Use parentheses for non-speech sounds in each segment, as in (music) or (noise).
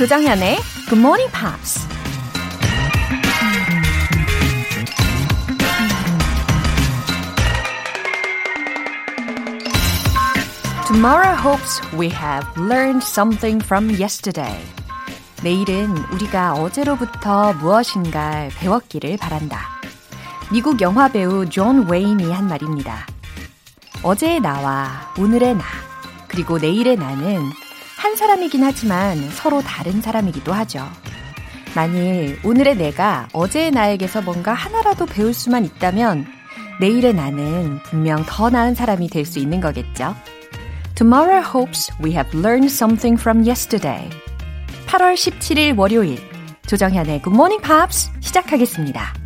조정현의 Good Morning Pops. Tomorrow hopes we have learned something from yesterday. 내일은 우리가 어제로부터 무엇인가 배웠기를 바란다. 미국 영화 배우 존 웨인이 한 말입니다. 어제의 나와 오늘의 나, 그리고 내일의 나는 한 사람이긴 하지만 서로 다른 사람이기도 하죠. 만일 오늘의 내가 어제의 나에게서 뭔가 하나라도 배울 수만 있다면 내일의 나는 분명 더 나은 사람이 될 수 있는 거겠죠. Tomorrow hopes we have learned something from yesterday. 8월 17일 월요일 조정현의 Good Morning Pops 시작하겠습니다.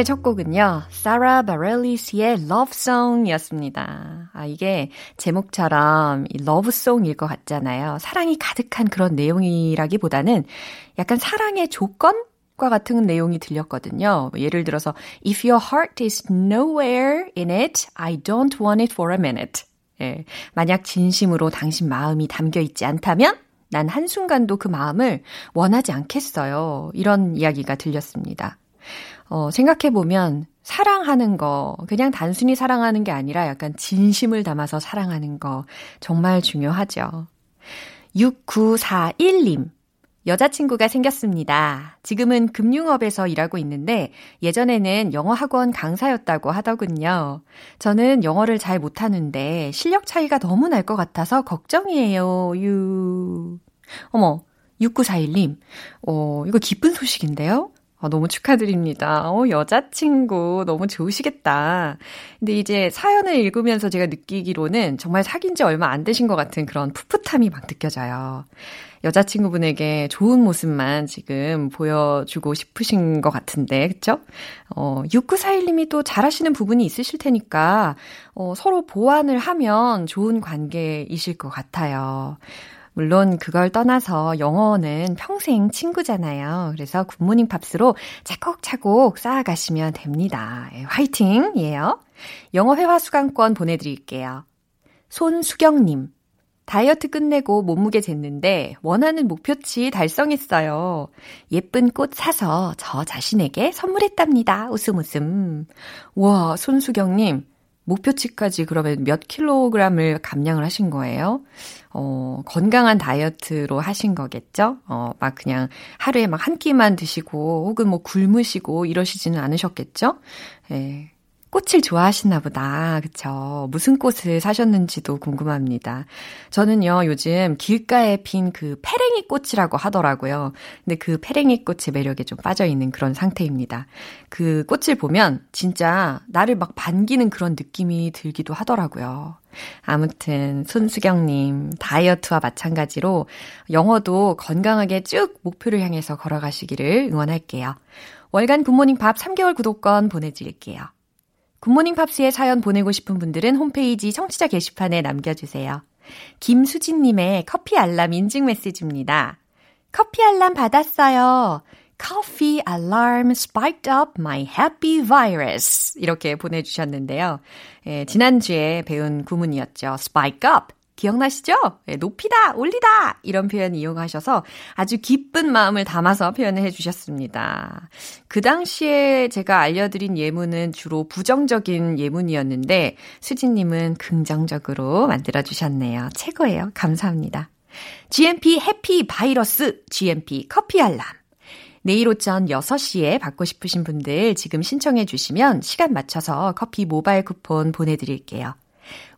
오늘의 첫 곡은요. 사라 바렐리스의 Love Song이었습니다. 아, 이게 제목처럼 이 러브송일 것 같잖아요. 사랑이 가득한 그런 내용이라기보다는 약간 사랑의 조건? 과 같은 내용이 들렸거든요. 예를 들어서 If your heart is nowhere in it, I don't want it for a minute. 예, 만약 진심으로 당신 마음이 담겨 있지 않다면 난 한순간도 그 마음을 원하지 않겠어요. 이런 이야기가 들렸습니다. 어, 생각해보면 사랑하는 거, 그냥 단순히 사랑하는 게 아니라 약간 진심을 담아서 사랑하는 거 정말 중요하죠. 6941님. 여자친구가 생겼습니다. 지금은 금융업에서 일하고 있는데 예전에는 영어 학원 강사였다고 하더군요. 저는 영어를 잘 못하는데 실력 차이가 너무 날 것 같아서 걱정이에요. 유. 어머, 6941님. 어, 이거 기쁜 소식인데요? 아, 너무 축하드립니다. 어, 여자친구 너무 좋으시겠다. 근데 이제 사연을 읽으면서 제가 느끼기로는 정말 사귄 지 얼마 안 되신 것 같은 그런 풋풋함이 막 느껴져요. 여자친구분에게 좋은 모습만 지금 보여주고 싶으신 것 같은데, 그쵸? 어, 6941님이 또 잘하시는 부분이 있으실 테니까, 어, 서로 보완을 하면 좋은 관계이실 것 같아요. 물론 그걸 떠나서 영어는 평생 친구잖아요. 그래서 굿모닝 팝스로 차곡차곡 쌓아가시면 됩니다. 예, 화이팅이에요. 영어 회화 수강권 보내드릴게요. 손수경님. 다이어트 끝내고 몸무게 쟀는데 원하는 목표치 달성했어요. 예쁜 꽃 사서 저 자신에게 선물했답니다. 웃음 웃음. 와, 손수경님. 목표치까지 그러면 몇 킬로그램을 감량을 하신 거예요? 어, 건강한 다이어트로 하신 거겠죠? 어, 막 그냥 하루에 막 한 끼만 드시고 혹은 뭐 굶으시고 이러시지는 않으셨겠죠? 예. 꽃을 좋아하시나 보다. 그쵸? 무슨 꽃을 사셨는지도 궁금합니다. 저는요, 요즘 길가에 핀 그 페랭이 꽃이라고 하더라고요. 근데 그 페랭이 꽃의 매력에 좀 빠져있는 그런 상태입니다. 그 꽃을 보면 진짜 나를 막 반기는 그런 느낌이 들기도 하더라고요. 아무튼, 손수경님, 다이어트와 마찬가지로 영어도 건강하게 쭉 목표를 향해서 걸어가시기를 응원할게요. 월간 굿모닝 밥 3개월 구독권 보내드릴게요. 굿모닝 팝스에 사연 보내고 싶은 분들은 홈페이지 청취자 게시판에 남겨주세요. 김수진님의 커피 알람 인증 메시지입니다. 커피 알람 받았어요. Coffee alarm spiked up my happy virus. 이렇게 보내주셨는데요. 예, 지난주에 배운 구문이었죠. spike up. 기억나시죠? 예, 높이다, 올리다! 이런 표현 이용하셔서 아주 기쁜 마음을 담아서 표현을 해주셨습니다. 그 당시에 제가 알려드린 예문은 주로 부정적인 예문이었는데, 수진님은 긍정적으로 만들어주셨네요. 최고예요. 감사합니다. GMP 해피 바이러스, GMP 커피 알람. 내일 오전 6시에 받고 싶으신 분들 지금 신청해 주시면 시간 맞춰서 커피 모바일 쿠폰 보내드릴게요.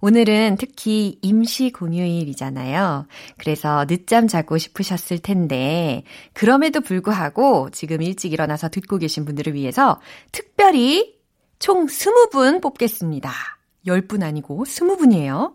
오늘은 특히 임시 공휴일이잖아요. 그래서 늦잠 자고 싶으셨을 텐데, 그럼에도 불구하고 지금 일찍 일어나서 듣고 계신 분들을 위해서 특별히 총 20분 뽑겠습니다. 10분 아니고 20분이에요.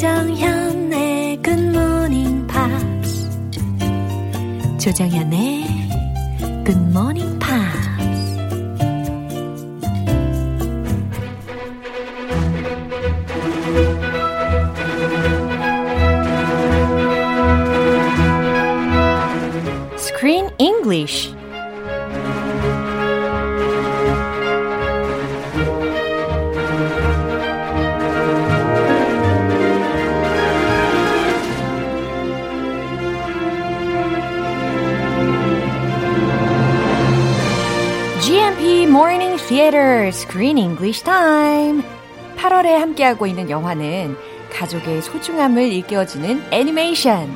조정현의 굿모닝 팝스 조정현의 굿모닝 Theater Screen English Time. 8월에 함께하고 있는 영화는 가족의 소중함을 일깨워주는 애니메이션.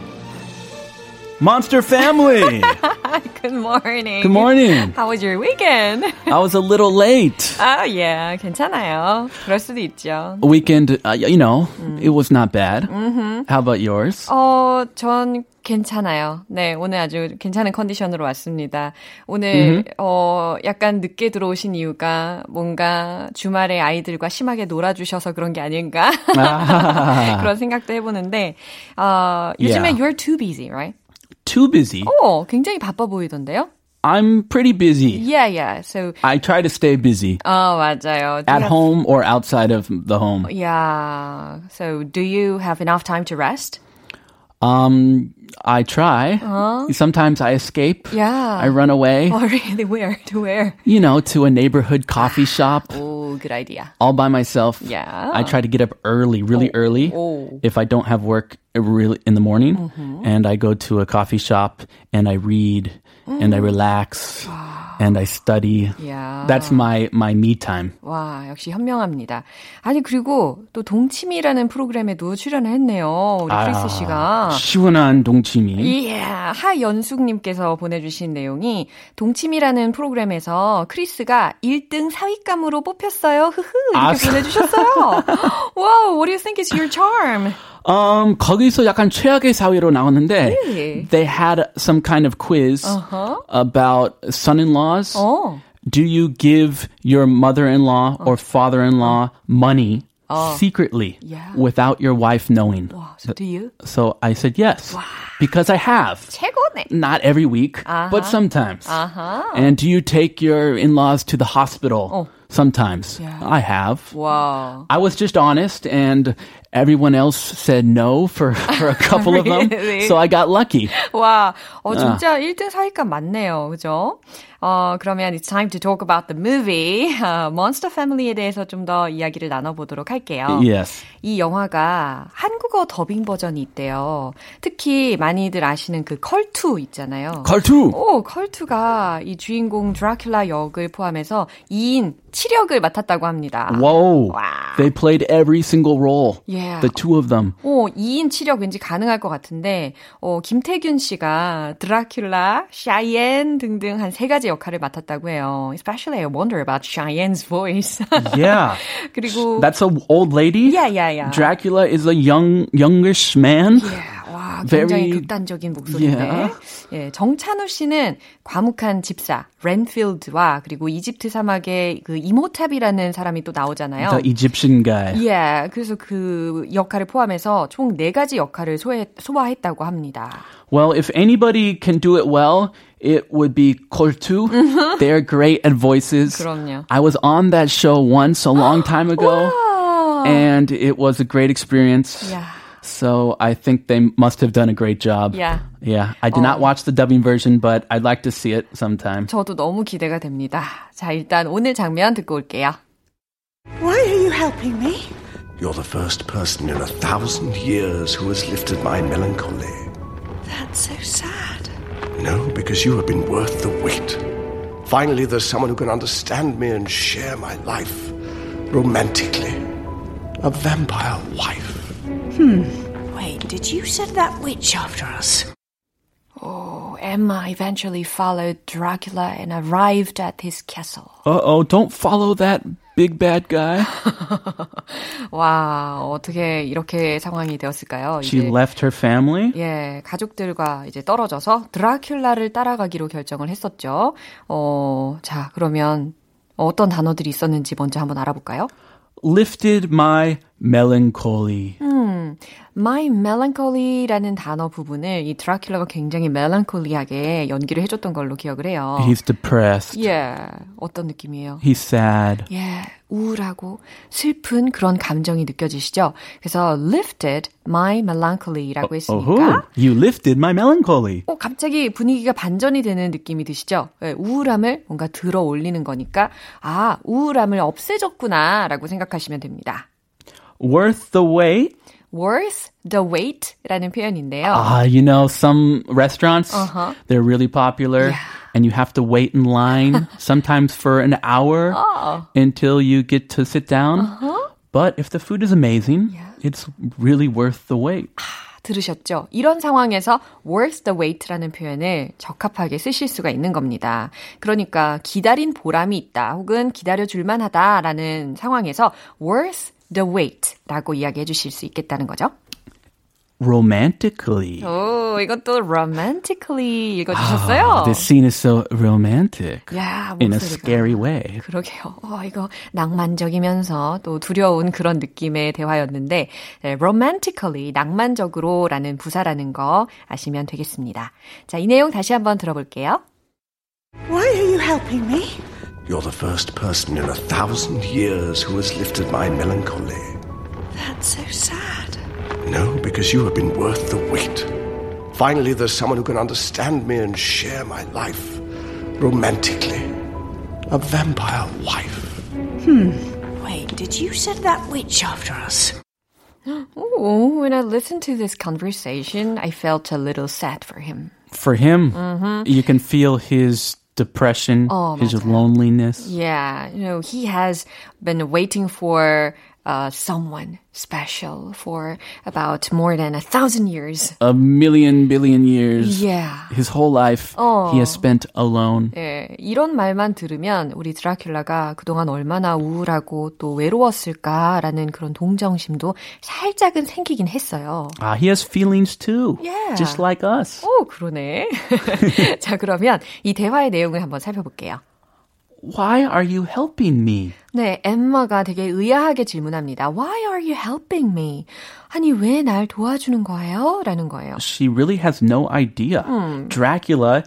Monster Family. (laughs) Good morning. Good morning. How was your weekend? I was a little late. 아, yeah, 괜찮아요. 그럴 수도 있죠. Weekend, uh, you know, it was not bad. How about yours? 어, 전 괜찮아요. 네, 오늘 아주 괜찮은 컨디션으로 왔습니다. 오늘, 어, 약간 늦게 들어오신 이유가 뭔가 주말에 아이들과 심하게 놀아주셔서 그런 게 아닌가? Ah, (laughs) 그런 생각도 해보는데, 어, 요즘에 Yeah. you're too busy, right? too busy. 어, 굉장히 바빠 보이던데요? I'm pretty busy. Yeah, yeah. So, I try to stay busy 어, 맞아요. Do you at have- home or outside of the home. Yeah. So, do you have enough time to rest? Um, I try. Sometimes I escape. Yeah. I run away, (laughs) Oh, really? Where? To where? you know, to a neighborhood coffee (gasps) shop Oh, good idea. all by myself. Yeah. I try to get up early, really early. oh. If I don't have work uh, really in the morning, and I go to a coffee shop and I read and I relax and I study. Yeah. That's my my me time. 와, 역시 현명합니다. 아니, 그리고 또 동치미라는 프로그램에도 출연을 했네요. 우리 크리스 씨가. 시원한 동치미. 예, 하연숙님께서 보내주신 내용이 동치미라는 프로그램에서 크리스가 1등 사윗감으로 뽑혔어요. 흐흐 이렇게 아, 보내주셨어요. (laughs) wow, what do you think is your charm? Um, 거기서 약간 최악의 사회로 나왔는데 Really? they had some kind of quiz Uh-huh. about son-in-laws. 어, Do you give your mother-in-law or father-in-law money secretly Yeah. without your wife knowing? 와, so do you? So I said yes because I have. 최고네. Not every week, but sometimes. 아하. And do you take your in-laws to the hospital? Sometimes. I have. 와. I was just honest and everyone else said no for, for a couple of them. Really? (laughs) So I got lucky. 와, 어, 진짜 1등 사위감 맞네요. 그죠? 어, 그러면 it's time to talk about the movie. 어, Monster Family에 대해서 좀 더 이야기를 나눠보도록 할게요. Yes. 이 영화가 한국어 더빙 버전이 있대요. 특히 많이들 아시는 그 컬투 있잖아요. 컬투. 오, 컬투가 이 주인공 드라큘라 역을 포함해서 2인 7역을 맡았다고 합니다. Wow. They played every single role. Yeah. The two of them. 오, 2인 7역 왠지 가능할 것 같은데, 어, 김태균 씨가 드라큘라, 샤이엔 등등 한 세 가지 역할을 맡았다고 해요. Especially I wonder about Cheyenne's voice. (laughs) Yeah. 그리고 That's an old lady. Yeah, yeah, yeah. Dracula is a young, youngish man. Yeah, 와, 굉장히 Very- 극단적인 목소리인데. Yeah. 예, 정찬우 씨는 과묵한 집사 렌필드와 그리고 이집트 사막의 그 임호텝이라는 사람이 또 나오잖아요. The Egyptian guy. 예, 그래서 그 역할을 포함해서 총 네 가지 역할을 소해, 소화했다고 합니다. Well, if anybody can do it well, it would be Kortu. They're great at voices. 그럼요. I was on that show once a long time ago, 아, and it was a great experience. Yeah. So I think they must have done a great job. Yeah. Yeah. I did not watch the dubbing version, but I'd like to see it sometime. 저도 너무 기대가 됩니다. 자, 일단 오늘 장면 듣고 올게요. Why are you helping me? You're the first person in a thousand years who has lifted my melancholy. That's so sad. No, because you have been worth the wait. Finally, there's someone who can understand me and share my life romantically. A vampire wife. Wait, did you send that witch after us? Oh, Emma eventually followed Dracula and arrived at his castle. Uh oh, don't follow that big bad guy. 와, 어떻게 이렇게 상황이 되었을까요? She 이제, left her family. 예, 가족들과 이제 떨어져서 드라큘라를 따라가기로 결정을 했었죠. 어, 자, 그러면 어떤 단어들이 있었는지 먼저 한번 알아볼까요? Lifted my melancholy. My melancholy라는 단어 부분을 이 드라큘라가 굉장히 멜랑콜리하게 연기를 해줬던 걸로 기억을 해요. He's depressed. 예, 어떤 느낌이에요? He's sad. 예, 우울하고 슬픈 그런 감정이 느껴지시죠? 그래서 lifted my melancholy라고 Oh, 했으니까 you lifted my melancholy. 어, 갑자기 분위기가 반전이 되는 느낌이 드시죠? 예, 우울함을 뭔가 들어 올리는 거니까 아, 우울함을 없애줬구나라고 생각하시면 됩니다. Worth the wait. worth the wait라는 표현인데요. Ah, you know, some restaurants, Uh-huh. they're really popular. And you have to wait in line, (laughs) sometimes for an hour Oh. until you get to sit down. Uh-huh. But if the food is amazing, it's really worth the wait. 들으셨죠? 이런 상황에서 worth the wait라는 표현을 적합하게 쓰실 수가 있는 겁니다. 그러니까 기다린 보람이 있다 혹은 기다려 줄만 하다라는 상황에서 worth the wait라고 이야기해 주실 수 있겠다는 거죠. Romantically. 오, 이것도 romantically 읽어주셨어요? This scene is so romantic 야, in a scary way. 그러게요. 어, 이거 낭만적이면서 또 두려운 그런 느낌의 대화였는데, 네, romantically, 낭만적으로라는 부사라는 거 아시면 되겠습니다. 자, 이 내용 다시 한번 들어볼게요. Why are you helping me? You're the first person in a thousand years who has lifted my melancholy. That's so sad. No, because you have been worth the wait. Finally, there's someone who can understand me and share my life romantically. A vampire wife. Hmm. Wait, did you send that witch after us? (gasps) Oh, when I listened to this conversation, I felt a little sad for him. For him, you can feel his depression, oh, his loneliness. Yeah, you know, he has been waiting for uh, someone special for about more than a thousand years. A million billion years. Yeah. His whole life he has spent alone. 예, 이런 말만 들으면 우리 드라큘라가 그동안 얼마나 우울하고 또 외로웠을까라는 그런 동정심도 살짝은 생기긴 했어요. Ah, he has feelings too. Yeah. Just like us. 오, 그러네. 자, 그러면 이 대화의 내용을 한번 살펴볼게요. Why are you helping me? 네, 엠마가 되게 의아하게 질문합니다. Why are you helping me? 아니, 왜 날 도와주는 거예요? 라는 거예요. She really has no idea. Hmm. Dracula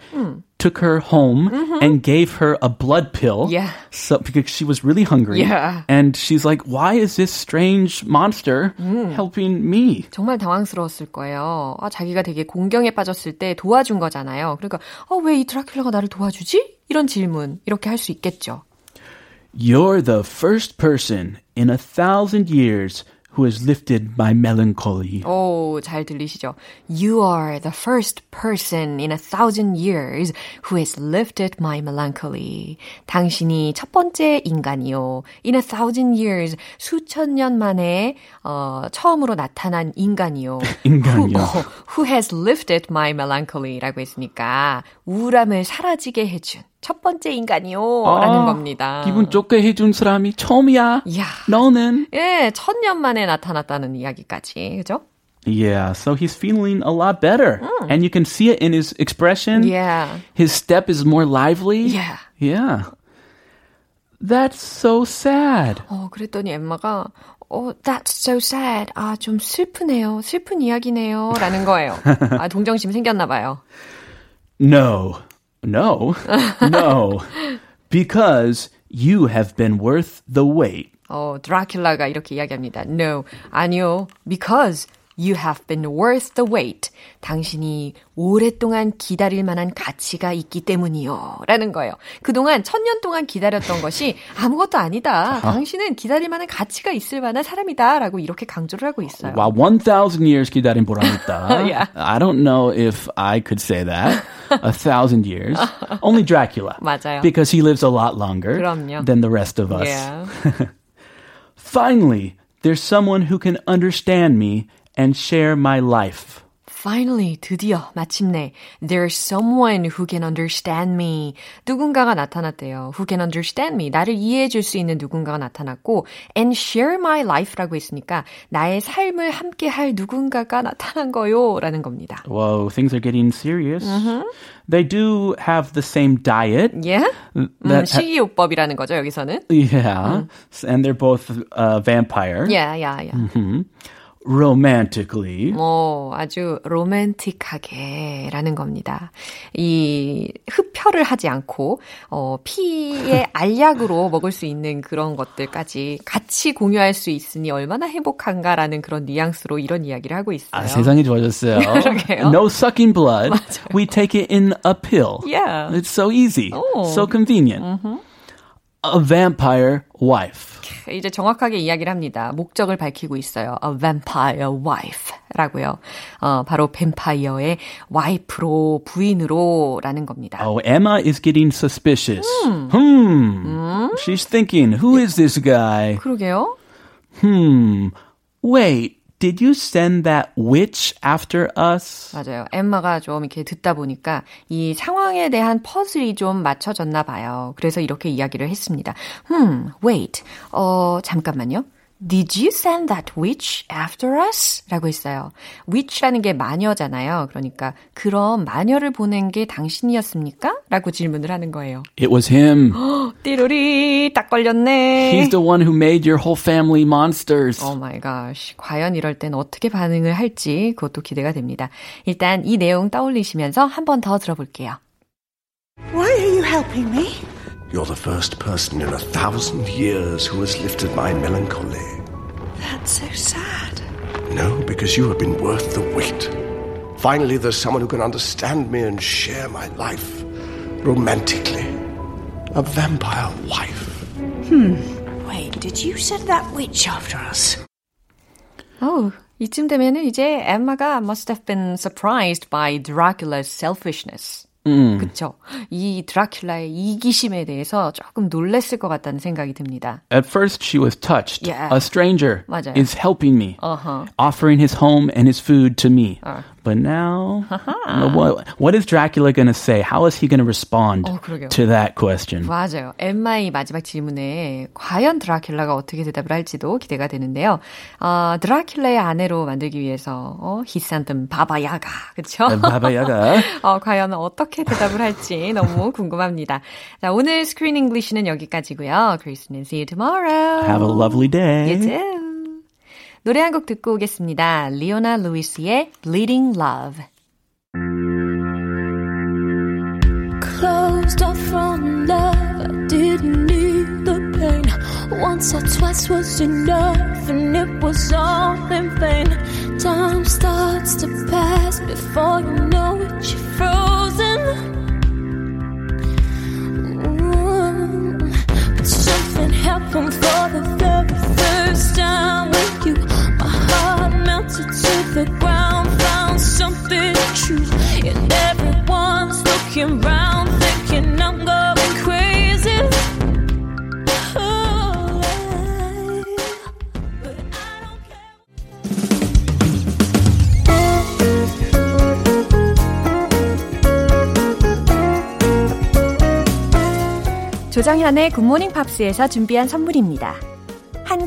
took her home and gave her a blood pill. Mm-hmm. Yeah. So because she was really hungry. Yeah. And she's like, "Why is this strange monster Hmm. helping me?" 정말 당황스러웠을 거예요. 아, 자기가 되게 공경에 빠졌을 때 도와준 거잖아요. 그러니까, 어, 왜 이 드라큘라가 나를 도와주지? 이런 질문, 이렇게 할 수 있겠죠. You're the first person in a thousand years who has lifted my melancholy. 오, 잘 들리시죠? You are the first person in a thousand years who has lifted my melancholy. 당신이 첫 번째 인간이요. In a thousand years, 수천 년 만에 어, 처음으로 나타난 인간이요. 인간이요. Who, 어, who has lifted my melancholy라고 했으니까 우울함을 사라지게 해준 첫 번째 인간이요. 라는 겁니다. 기분 좋게 해준 사람이 처음이야. 이야. 너는. 예, 천년 만에 나타났다는 이야기까지. 그죠? Yeah, so he's feeling a lot better. And you can see it in his expression. Hmm. Yeah. His step is more lively. Yeah. Yeah. That's so sad. 어, 그랬더니 엠마가 어, that's so sad. 아, 좀 슬프네요. 슬픈 이야기네요. 라는 거예요. 아, 동정심 생겼나 봐요. No. No. (laughs) no. Because you have been worth the wait. 어, 드라큘라가 이렇게 이야기합니다. No, 아니요. Because you have been worth the wait. 당신이 오랫동안 기다릴 만한 가치가 있기 때문이요. 라는 거예요. 그동안 천년 동안 기다렸던 것이 아무것도 아니다. 당신은 기다릴 만한 가치가 있을 만한 사람이다. 라고 이렇게 강조를 하고 있어요. Wow, 1,000 years 기다린 보람 있다. (laughs) Yeah. I don't know if I could say that. A thousand years. (laughs) Only Dracula. 맞아요. Because he lives a lot longer 그럼요. than the rest of us. Yeah. (laughs) Finally, there's someone who can understand me and share my life. Finally, 드디어, 마침내, there's someone who can understand me. 누군가가 나타났대요. Who can understand me. 나를 이해해 줄 수 있는 누군가가 나타났고, and share my life라고 했으니까, 나의 삶을 함께 할 누군가가 나타난 거요. 라는 겁니다. Whoa, things are getting serious. They do have the same diet. Yeah? 음, That- 식이요법이라는 거죠, 여기서는. Yeah. And they're both uh, vampire. Yeah, yeah, yeah. Romantically. 뭐 아주 로맨틱하게라는 겁니다. 이 흡혈을 하지 않고 어 피의 (laughs) 알약으로 먹을 수 있는 그런 것들까지 같이 공유할 수 있으니 얼마나 행복한가라는 그런 뉘앙스로 이런 이야기를 하고 있어요. 아, 세상이 좋아졌어요. (laughs) no sucking blood. (laughs) We take it in a pill. Yeah. It's so easy. Oh. So convenient. A vampire wife. 이제 정확하게 이야기를 합니다. 목적을 밝히고 있어요. A vampire wife라고요. 어, 바로 뱀파이어의 와이프로 부인으로라는 겁니다. Oh, Emma is getting suspicious. Hmm. She's thinking, who is this guy? 그러게요. Hmm. Wait, Did you send that witch after us? 맞아요. 엠마가 좀 이렇게 듣다 보니까 이 상황에 대한 퍼즐이 좀 맞춰졌나 봐요. 그래서 이렇게 이야기를 했습니다. Hmm, wait. 어, 잠깐만요. Did you send that witch after us? 라고 했어요. witch라는 게 마녀잖아요. 그러니까 그럼 마녀를 보낸 게 당신이었습니까? 라고 질문을 하는 거예요. It was him. 띠로리 딱 걸렸네. He's the one who made your whole family monsters. Oh my God. 과연 이럴 땐 어떻게 반응을 할지 그것도 기대가 됩니다. 일단 이 내용 떠올리시면서 한 번 더 들어볼게요. Why are you helping me? You're the first person in a thousand years who has lifted my melancholy. That's so sad. No, because you have been worth the wait. Finally, there's someone who can understand me and share my life romantically. A vampire wife. Wait, did you send that witch after us? 어우, 이쯤 되면은 이제 엠마가 must have been surprised by Dracula's selfishness. 그쵸. 이 드라큘라의 이기심에 대해서 조금 놀랬을 것 같다는 생각이 듭니다. At first, she was touched. Yeah. A stranger 맞아요. is helping me, Uh-huh. offering his home and his food to me. But now, what, what is Dracula going to say? How is he going to respond 어, to that question? 맞아요. 엠마의 마지막 질문에 과연 드라큘라가 어떻게 대답을 할지도 기대가 되는데요. 어, 드라큘라의 아내로 만들기 위해서 어, he sent them 바바야가, 그쵸? Baba Yaga. 어, 과연 어떻게 대답을 할지 너무 궁금합니다. 자, 오늘 스크린 잉글리시는 여기까지고요. 크리스는 see you tomorrow. Have a lovely day. You too. 노래 한 곡 듣고 오겠습니다. 리오나 루이스의 Bleeding Love. Closed off from love, I didn't need the pain. Once or twice was enough, and it was all in vain. Time starts to pass before you know it, you're frozen. Mm. But something happened for the very first time with you. My Melted to the ground, found something true. And everyone's looking round, thinking I'm going crazy. Oh. 조정현의 굿모닝 팝스에서 준비한 선물입니다.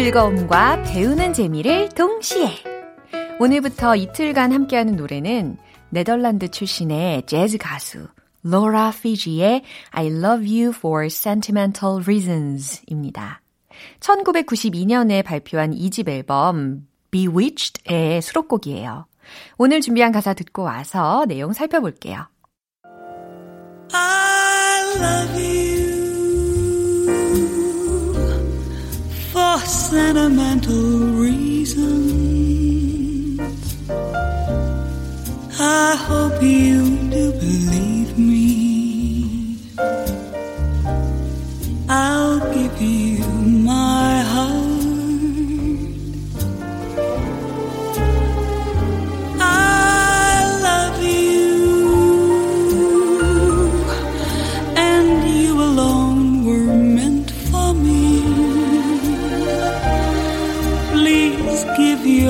즐거움과 배우는 재미를 동시에 오늘부터 이틀간 함께하는 노래는 네덜란드 출신의 재즈 가수 로라 피지의 I Love You for Sentimental Reasons 입니다. 1992년에 발표한 2집 앨범 Bewitched의 수록곡이에요. 오늘 준비한 가사 듣고 와서 내용 살펴볼게요. I love you sentimental reasons. I hope you do believe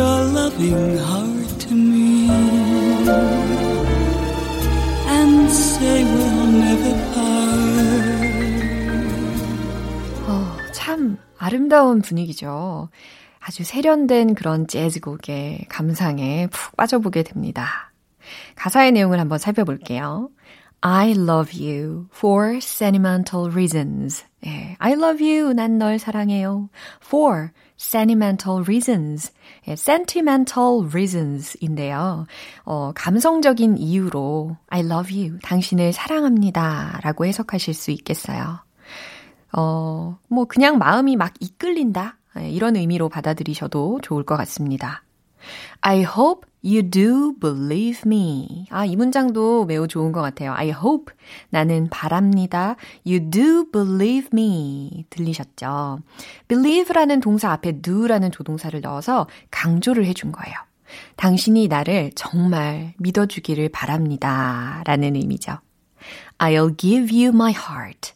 your loving heart to me, and say we'll never part. 어, 참 아름다운 분위기죠. 아주 세련된 그런 재즈곡의 감상에 푹 빠져보게 됩니다. 가사의 내용을 한번 살펴볼게요. I love you for sentimental reasons. 예, I love you. 난 널 사랑해요. For sentimental reasons. 예, sentimental reasons인데요. 어, 감성적인 이유로 I love you. 당신을 사랑합니다. 라고 해석하실 수 있겠어요. 어, 뭐, 그냥 마음이 막 이끌린다. 예, 이런 의미로 받아들이셔도 좋을 것 같습니다. I hope you do believe me. 아, 이 문장도 매우 좋은 것 같아요. I hope. 나는 바랍니다. You do believe me. 들리셨죠? believe라는 동사 앞에 do라는 조동사를 넣어서 강조를 해준 거예요. 당신이 나를 정말 믿어주기를 바랍니다. 라는 의미죠. I'll give you my heart.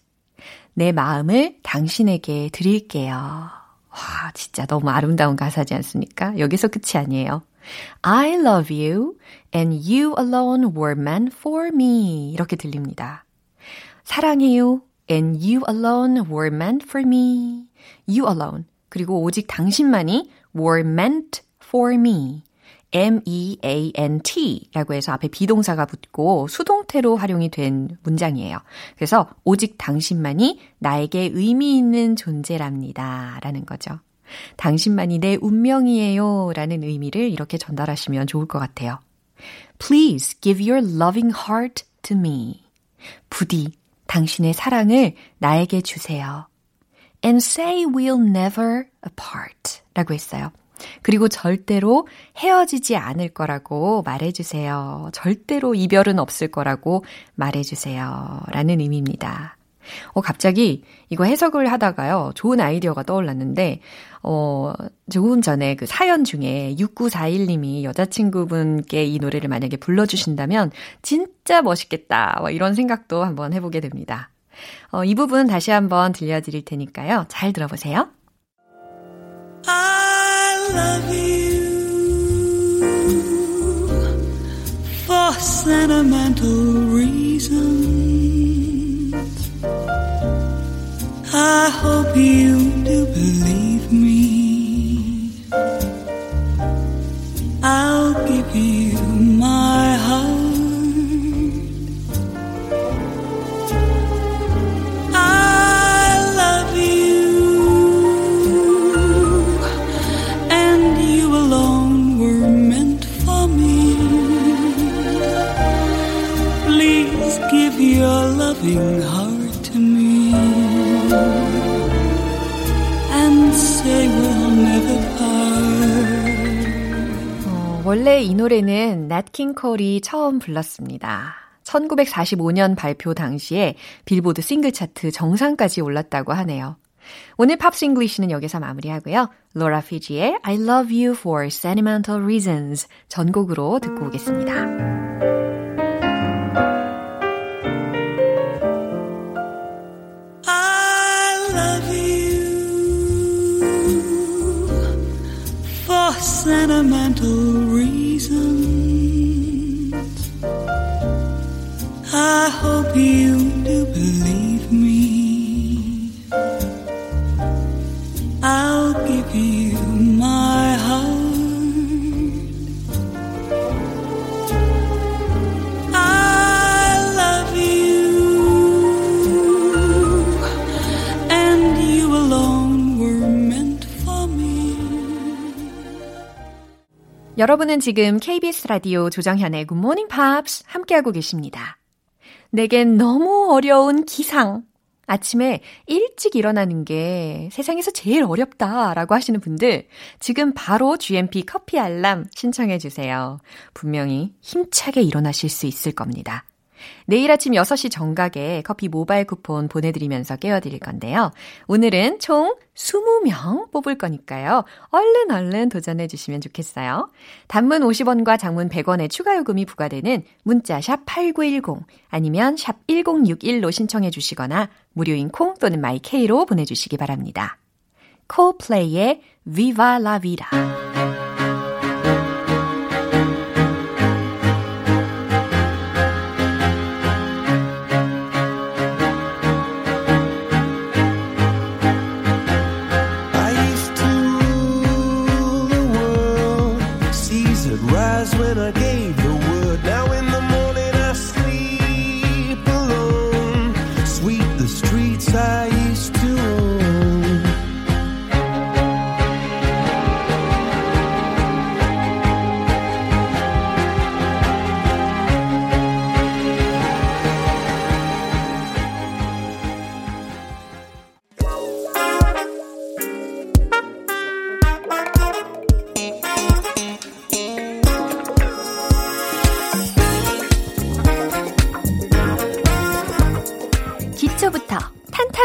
내 마음을 당신에게 드릴게요. 와, 진짜 너무 아름다운 가사지 않습니까? 여기서 끝이 아니에요. I love you and you alone were meant for me. 이렇게 들립니다. 사랑해요 and you alone were meant for me. You alone. 그리고 오직 당신만이 were meant for me. M-E-A-N-T 라고 해서 앞에 비동사가 붙고 수동태로 활용이 된 문장이에요. 그래서 오직 당신만이 나에게 의미 있는 존재랍니다. 라는 거죠. 당신만이 내 운명이에요. 라는 의미를 이렇게 전달하시면 좋을 것 같아요. Please give your loving heart to me. 부디 당신의 사랑을 나에게 주세요. And say we'll never apart. 라고 했어요. 그리고 절대로 헤어지지 않을 거라고 말해주세요. 절대로 이별은 없을 거라고 말해주세요. 라는 의미입니다. 어, 갑자기 이거 해석을 하다가요, 좋은 아이디어가 떠올랐는데, 어, 조금 전에 그 사연 중에 6941님이 여자친구분께 이 노래를 만약에 불러주신다면 진짜 멋있겠다. 뭐 이런 생각도 한번 해보게 됩니다. 어, 이 부분 다시 한번 들려드릴 테니까요. 잘 들어보세요. I love you for sentimental reasons. I hope you do believe me. I'll give loving heart to me, and say we'll never part. 어, 원래 이 노래는 냇 킹 콜이 처음 불렀습니다. 1945년 발표 당시에 빌보드 싱글 차트 정상까지 올랐다고 하네요. 오늘 Pops English는 여기서 마무리하고요. 로라 피지의 I love you for sentimental reasons 전곡으로 듣고 오겠습니다. 여러분은 지금 KBS 라디오 조정현의 Good Morning Pops 함께하고 계십니다. 내겐 너무 어려운 기상. 아침에 일찍 일어나는 게 세상에서 제일 어렵다라고 하시는 분들 지금 바로 GMP 커피 알람 신청해 주세요. 분명히 힘차게 일어나실 수 있을 겁니다. 내일 아침 6시 정각에 커피 모바일 쿠폰 보내드리면서 깨워드릴 건데요. 오늘은 총 20명 뽑을 거니까요. 얼른 얼른 도전해 주시면 좋겠어요. 단문 50원과 장문 100원의 추가 요금이 부과되는 문자 샵 8910 아니면 샵 1061로 신청해 주시거나 무료인 콩 또는 마이케이로 보내주시기 바랍니다. 콜플레이의 Viva la Vida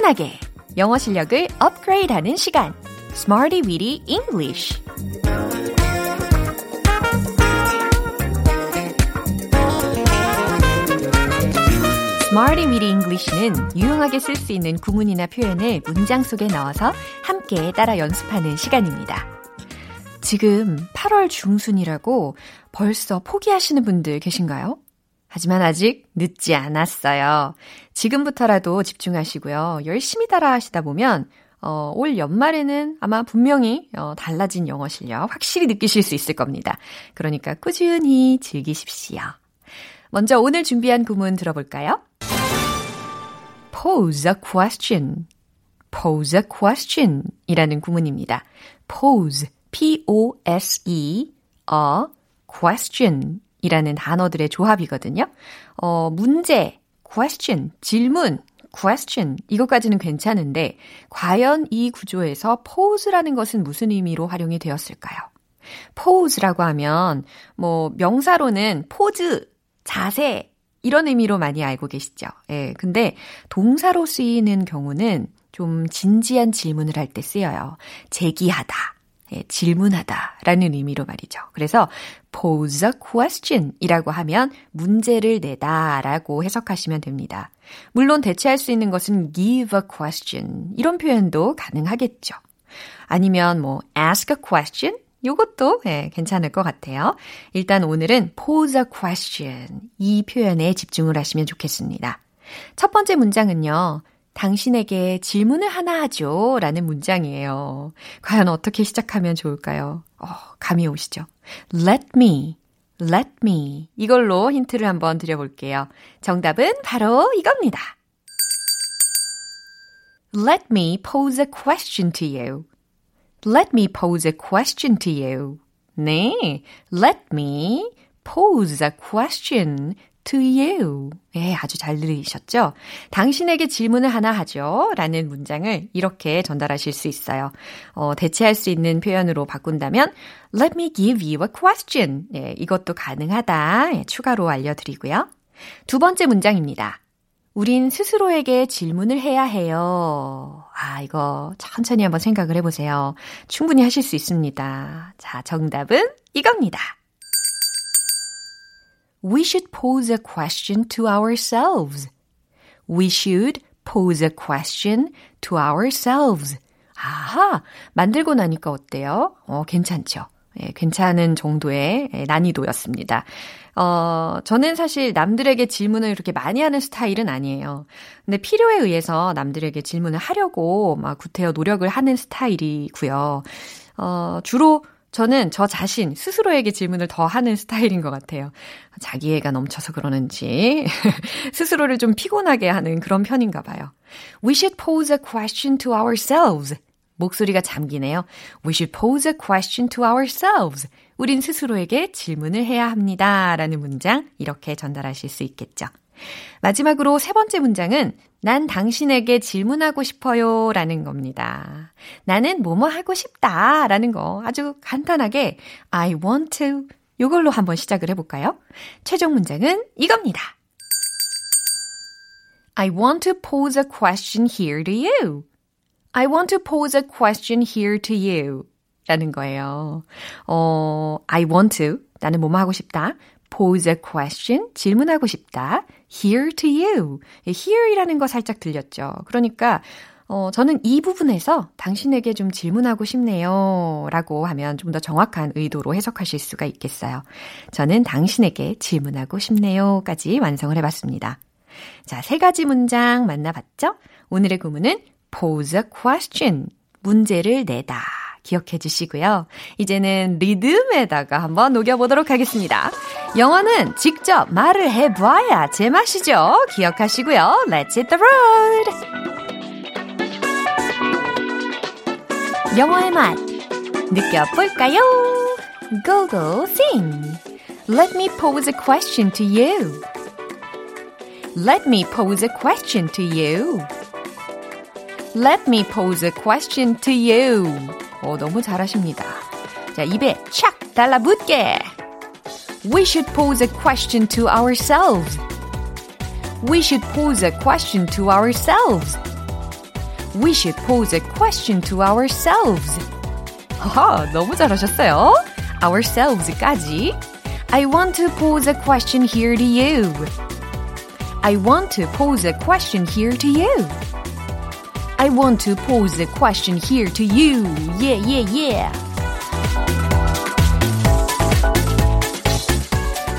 탄탄하게 영어 실력을 업그레이드하는 시간 Smarty Weedy English Smarty Weedy English는 유용하게 쓸 수 있는 구문이나 표현을 문장 속에 넣어서 함께 따라 연습하는 시간입니다. 지금 8월 중순이라고 벌써 포기하시는 분들 계신가요? 하지만 아직 늦지 않았어요. 지금부터라도 집중하시고요. 열심히 따라 하시다 보면, 어, 올 연말에는 아마 분명히 어, 달라진 영어 실력 확실히 느끼실 수 있을 겁니다. 그러니까 꾸준히 즐기십시오. 먼저 오늘 준비한 구문 들어볼까요? pose a question. pose a question 이라는 구문입니다. pose, p-o-s-e, a question 이라는 단어들의 조합이거든요. 어, 문제, question, 질문, question 이것까지는 괜찮은데 과연 이 구조에서 pose라는 것은 무슨 의미로 활용이 되었을까요? pose라고 하면 뭐 명사로는 포즈, 자세 이런 의미로 많이 알고 계시죠. 예. 근데 동사로 쓰이는 경우는 좀 진지한 질문을 할 때 쓰여요. 제기하다. 예, 질문하다라는 의미로 말이죠. 그래서 pose a question 이라고 하면 문제를 내다라고 해석하시면 됩니다. 물론 대체할 수 있는 것은 give a question 이런 표현도 가능하겠죠. 아니면 뭐 ask a question 요것도 예, 괜찮을 것 같아요. 일단 오늘은 pose a question 이 표현에 집중을 하시면 좋겠습니다. 첫 번째 문장은요. 당신에게 질문을 하나 하죠. 라는 문장이에요. 과연 어떻게 시작하면 좋을까요? 어, 감이 오시죠? Let me, let me. 이걸로 힌트를 한번 드려볼게요. 정답은 바로 이겁니다. Let me pose a question to you. Let me pose a question to you. 네, let me pose a question to you. 예, 아주 잘 들으셨죠? 당신에게 질문을 하나 하죠. 라는 문장을 이렇게 전달하실 수 있어요. 어, 대체할 수 있는 표현으로 바꾼다면, let me give you a question. 예, 이것도 가능하다. 예, 추가로 알려드리고요. 두 번째 문장입니다. 우린 스스로에게 질문을 해야 해요. 아, 이거 천천히 한번 생각을 해보세요. 충분히 하실 수 있습니다. 자, 정답은 이겁니다. We should pose a question to ourselves. We should pose a question to ourselves. 아하, 만들고 나니까 어때요? 어, 괜찮죠? 예, 괜찮은 정도의 예, 난이도였습니다. 어, 저는 사실 남들에게 질문을 이렇게 많이 하는 스타일은 아니에요. 근데 필요에 의해서 남들에게 질문을 하려고 막 구태여 노력을 하는 스타일이고요. 어, 주로 저는 저 자신 스스로에게 질문을 더 하는 스타일인 것 같아요. 자기애가 넘쳐서 그러는지 (laughs) 스스로를 좀 피곤하게 하는 그런 편인가 봐요. We should pose a question to ourselves. 목소리가 잠기네요. We should pose a question to ourselves. 우린 스스로에게 질문을 해야 합니다. 라는 문장 이렇게 전달하실 수 있겠죠. 마지막으로 세 번째 문장은 난 당신에게 질문하고 싶어요 라는 겁니다. 나는 뭐뭐 하고 싶다 라는 거 아주 간단하게 I want to 이걸로 한번 시작을 해볼까요? 최종 문장은 이겁니다. I want to pose a question here to you. I want to pose a question here to you. 라는 거예요. 어, I want to. 나는 뭐뭐 하고 싶다. pose a question. 질문하고 싶다. Here to you. here이라는 거 살짝 들렸죠. 그러니까, 어, 저는 이 부분에서 당신에게 좀 질문하고 싶네요. 라고 하면 좀 더 정확한 의도로 해석하실 수가 있겠어요. 저는 당신에게 질문하고 싶네요. 까지 완성을 해봤습니다. 자, 세 가지 문장 만나봤죠? 오늘의 구문은 pose a question. 문제를 내다. 기억해 주시고요. 이제는 리듬에다가 한번 녹여보도록 하겠습니다. 영어는 직접 말을 해봐야 제맛이죠. 기억하시고요. Let's hit the road! 영어의 맛 느껴볼까요? Go go sing. Let me pose a question to you. Let me pose a question to you. Let me pose a question to you. 오, 너무 잘하십니다. 자, 입에 착 달라붙게. We should pose a question to ourselves. We should pose a question to ourselves. We should pose a question to ourselves. 하하, 너무 잘하셨어요. ourselves까지. I want to pose a question here to you. I want to pose a question here to you. I want to pose a question here to you. Yeah, yeah, yeah.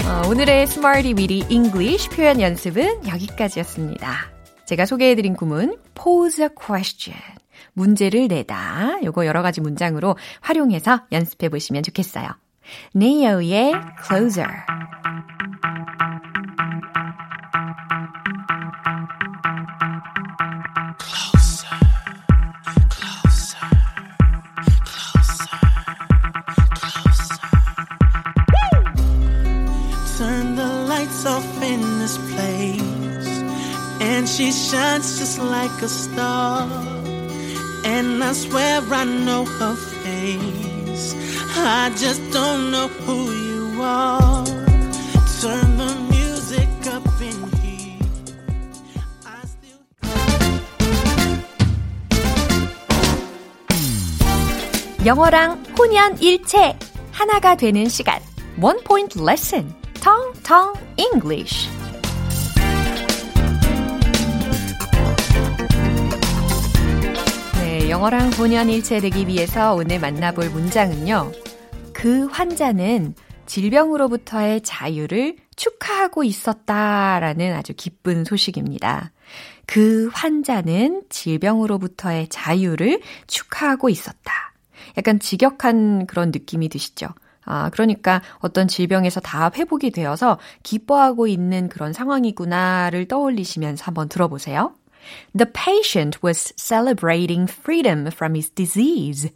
어, 오늘의 Smarty Weedy English 표현 연습은 여기까지였습니다. 제가 소개해드린 구문 pose a question. 문제를 내다. 요거 여러 가지 문장으로 활용해서 연습해 보시면 좋겠어요. 네오의 closer. shines just like a star. And I swear I know her face. I just don't know who you are. Turn the music up in here. I still. 영어랑 혼연일체 하나가 되는 시간 One Point Lesson Tong Tong English 영어랑 혼연일체 되기 위해서 오늘 만나볼 문장은요. 그 환자는 질병으로부터의 자유를 축하하고 있었다라는 아주 기쁜 소식입니다. 그 환자는 질병으로부터의 자유를 축하하고 있었다. 약간 직역한 그런 느낌이 드시죠? 아, 그러니까 어떤 질병에서 다 회복이 되어서 기뻐하고 있는 그런 상황이구나를 떠올리시면서 한번 들어보세요. The patient was celebrating freedom from his disease.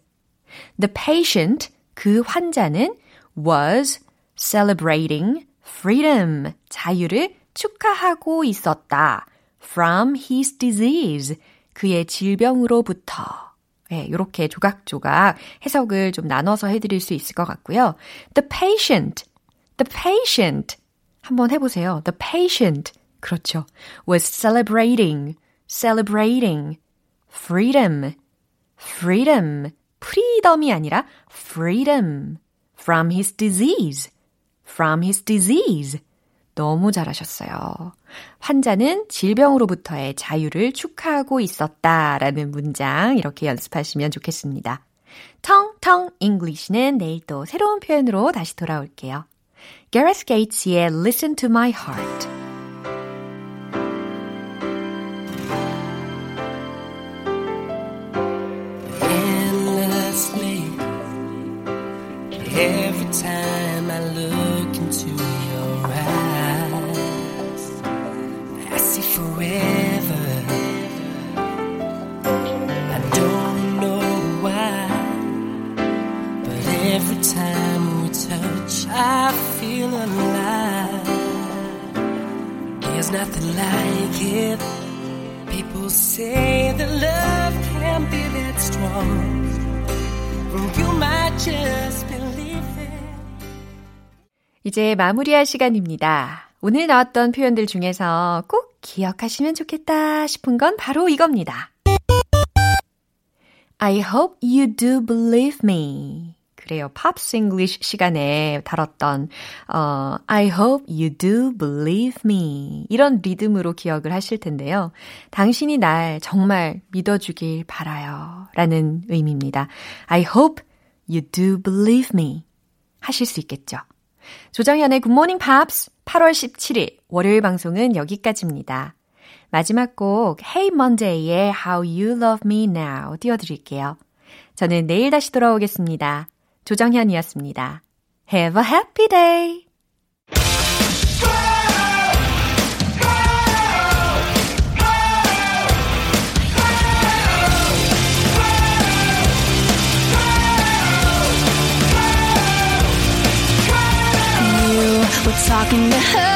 The patient, 그 환자는 was celebrating freedom, 자유를 축하하고 있었다. from his disease, 그의 질병으로부터. 네, 이렇게 조각조각 해석을 좀 나눠서 해드릴 수 있을 것 같고요. The patient, the patient. 한번 해보세요. The patient. 그렇죠. was celebrating, celebrating freedom, freedom. freedom이 아니라 freedom from his disease, from his disease. 너무 잘하셨어요. 환자는 질병으로부터의 자유를 축하하고 있었다라는 문장 이렇게 연습하시면 좋겠습니다. 텅텅 English는 내일 또 새로운 표현으로 다시 돌아올게요. Gareth Gates의 Listen to My Heart. Nothing like it. People say that love can be that strong. You might just believe it. 이제 마무리할 시간입니다. 오늘 나왔던 표현들 중에서 꼭 기억하시면 좋겠다 싶은 건 바로 이겁니다. I hope you do believe me. 그래요. 팝스 잉글리쉬 시간에 다뤘던 어, I hope you do believe me. 이런 리듬으로 기억을 하실 텐데요. 당신이 날 정말 믿어주길 바라요. 라는 의미입니다. I hope you do believe me. 하실 수 있겠죠. 조정현의 굿모닝 팝스 8월 17일 월요일 방송은 여기까지입니다. 마지막 곡 Hey Monday의 How You Love Me Now 띄워드릴게요. 저는 내일 다시 돌아오겠습니다. 조정현이었습니다. Have a happy day! Talking to her